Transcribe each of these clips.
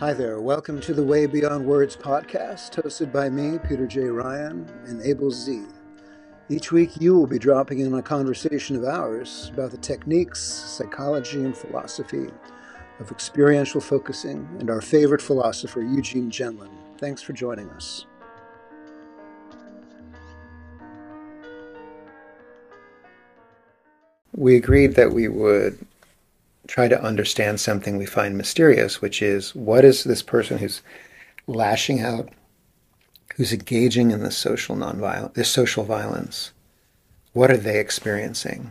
Hi there. Welcome to the Way Beyond Words podcast, hosted by me, Peter J. Ryan, and Abel Z. Each week, you will be dropping in a conversation of ours about the techniques, psychology, and philosophy of experiential focusing and our favorite philosopher, Eugene Gendlin. Thanks for joining us. We agreed that we would try to understand something we find mysterious, which is what is this person who's lashing out, who's engaging in this social nonviolence, this social violence? What are they experiencing?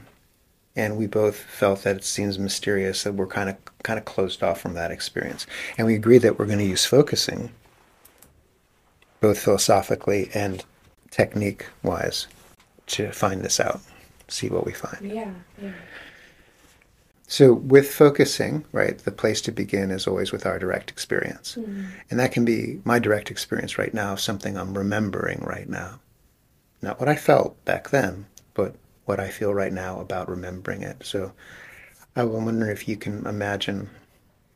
And we both felt that it seems mysterious that we're kind of kind of closed off from that experience. And we agreed that we're going to use focusing, both philosophically and technique wise, to find this out, see what we find. Yeah, yeah. So, with focusing, right, the place to begin is always with our direct experience. Mm-hmm. And that can be my direct experience right now, something I'm remembering right now. Not what I felt back then, but what I feel right now about remembering it. So, I wonder if you can imagine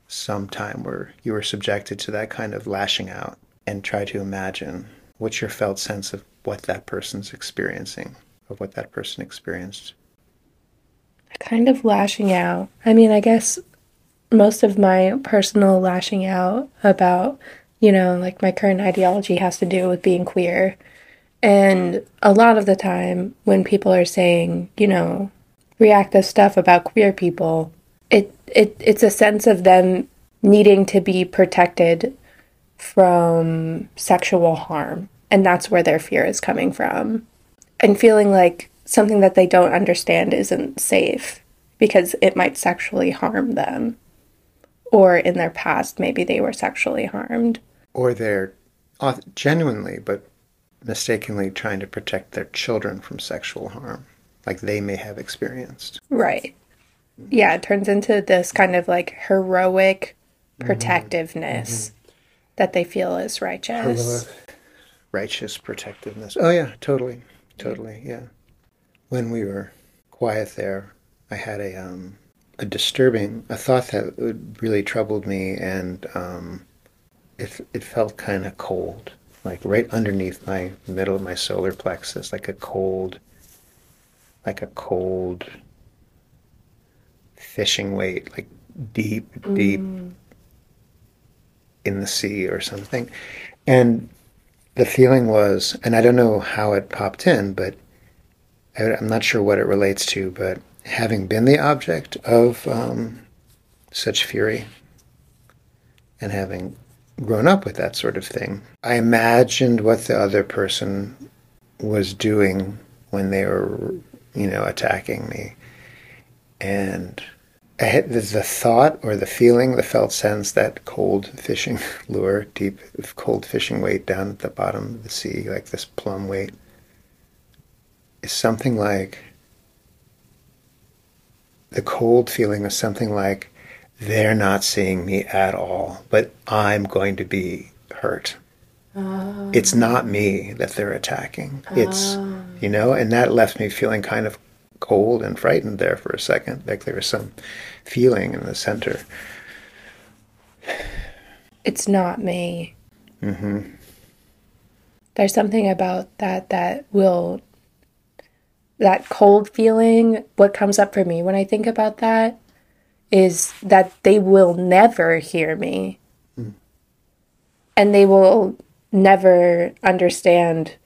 some time where you were subjected to that kind of lashing out and try to imagine what's your felt sense of what that person's experiencing, of what that person experienced kind of lashing out. I mean, I guess most of my personal lashing out about, you know, like my current ideology has to do with being queer. And a lot of the time when people are saying, you know, reactive stuff about queer people, it, it it's a sense of them needing to be protected from sexual harm. And that's where their fear is coming from. And feeling like something that they don't understand isn't safe because it might sexually harm them. Or in their past, maybe they were sexually harmed. Or they're genuinely, but mistakenly trying to protect their children from sexual harm, like they may have experienced. Right. Yeah, it turns into this kind of like heroic mm-hmm. protectiveness mm-hmm. that they feel is righteous. Heroic, righteous protectiveness. Oh, yeah, totally. Totally. Yeah when we were quiet there, I had a um, a disturbing a thought that really troubled me, and um, it it felt kind of cold, like right underneath my middle of my solar plexus, like a cold, like a cold fishing weight, like deep, deep mm. in the sea or something, and the feeling was, and I don't know how it popped in, but I'm not sure what it relates to, but having been the object of um, such fury and having grown up with that sort of thing, I imagined what the other person was doing when they were, you know, attacking me. And I had the thought or the feeling, the felt sense that cold fishing lure, deep cold fishing weight down at the bottom of the sea, like this plumb weight is something like the cold feeling of something like they're not seeing me at all, but I'm going to be hurt. Oh. It's not me that they're attacking. It's, oh. you know, and that left me feeling kind of cold and frightened there for a second. Like there was some feeling in the center. It's not me. Mm-hmm. There's something about that that will that cold feeling, what comes up for me when I think about that is that they will never hear me. Mm. And they will never understand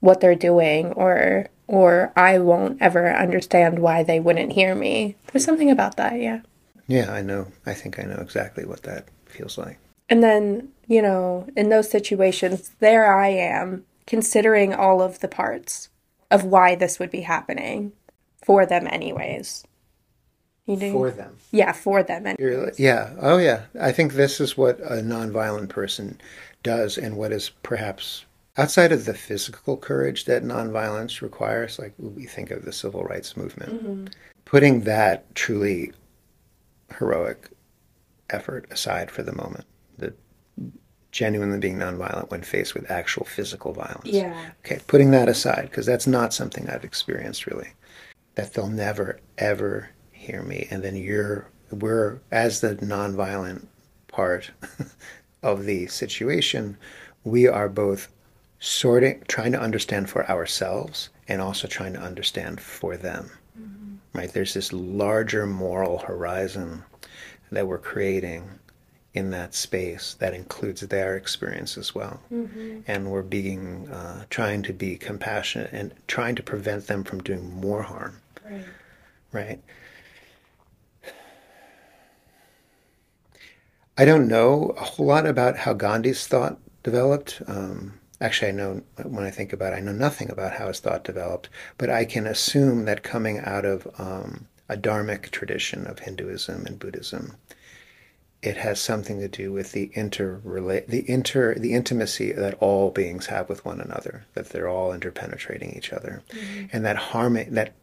what they're doing or or I won't ever understand why they wouldn't hear me. There's something about that, yeah. Yeah, I know. I think I know exactly what that feels like. And then, you know, in those situations, there I am considering all of the parts of why this would be happening for them anyways. You know? For them. Yeah, for them. Anyways. Yeah. Oh, yeah. I think this is what a nonviolent person does, and what is perhaps outside of the physical courage that nonviolence requires. Like we think of the civil rights movement, mm-hmm. putting that truly heroic effort aside for the moment, genuinely being nonviolent when faced with actual physical violence. Yeah. Okay, putting that aside, because that's not something I've experienced really. That they'll never, ever hear me. And then you're, we're, as the nonviolent part of the situation, we are both sorting, trying to understand for ourselves and also trying to understand for them. Mm-hmm. Right? There's this larger moral horizon that we're creating in that space that includes their experience as well. Mm-hmm. And we're being, uh, trying to be compassionate and trying to prevent them from doing more harm. Right. Right. I don't know a whole lot about how Gandhi's thought developed. Um, actually, I know when I think about it, I know nothing about how his thought developed, but I can assume that coming out of um, a dharmic tradition of Hinduism and Buddhism, it has something to do with the interrelate the inter the intimacy that all beings have with one another that they're all interpenetrating each other. Mm-hmm. and that harming that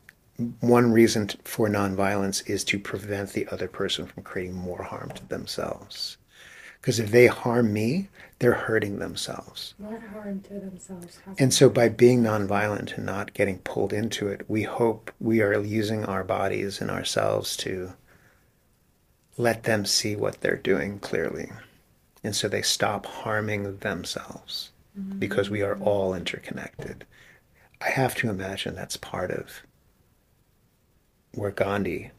one reason for nonviolence is to prevent the other person from creating more harm to themselves. Because if they harm me they're hurting themselves. Not harm to themselves and so by being nonviolent and not getting pulled into it we hope we are using our bodies and ourselves to let them see what they're doing clearly. And so they stop harming themselves mm-hmm. because we are all interconnected. I have to imagine that's part of where Gandhi,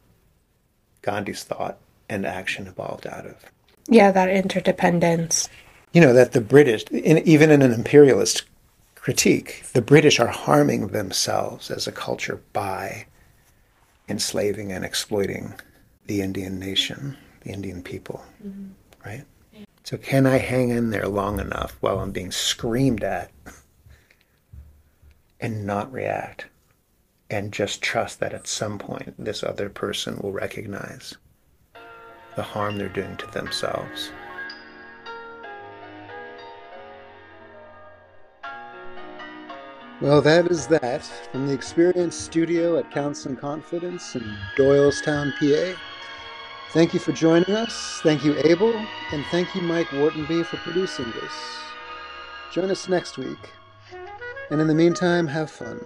Gandhi's thought and action evolved out of. Yeah, that interdependence. You know, that the British, in, even in an imperialist critique, the British are harming themselves as a culture by enslaving and exploiting the Indian nation, the Indian people, mm-hmm. right? So, can I hang in there long enough while I'm being screamed at and not react and just trust that at some point this other person will recognize the harm they're doing to themselves? Well, that is that from the Experience Studio at Counseling Confidence in Doylestown, PA. Thank you for joining us. Thank you, Abel. And thank you, Mike Whartonby, for producing this. Join us next week. And in the meantime, have fun.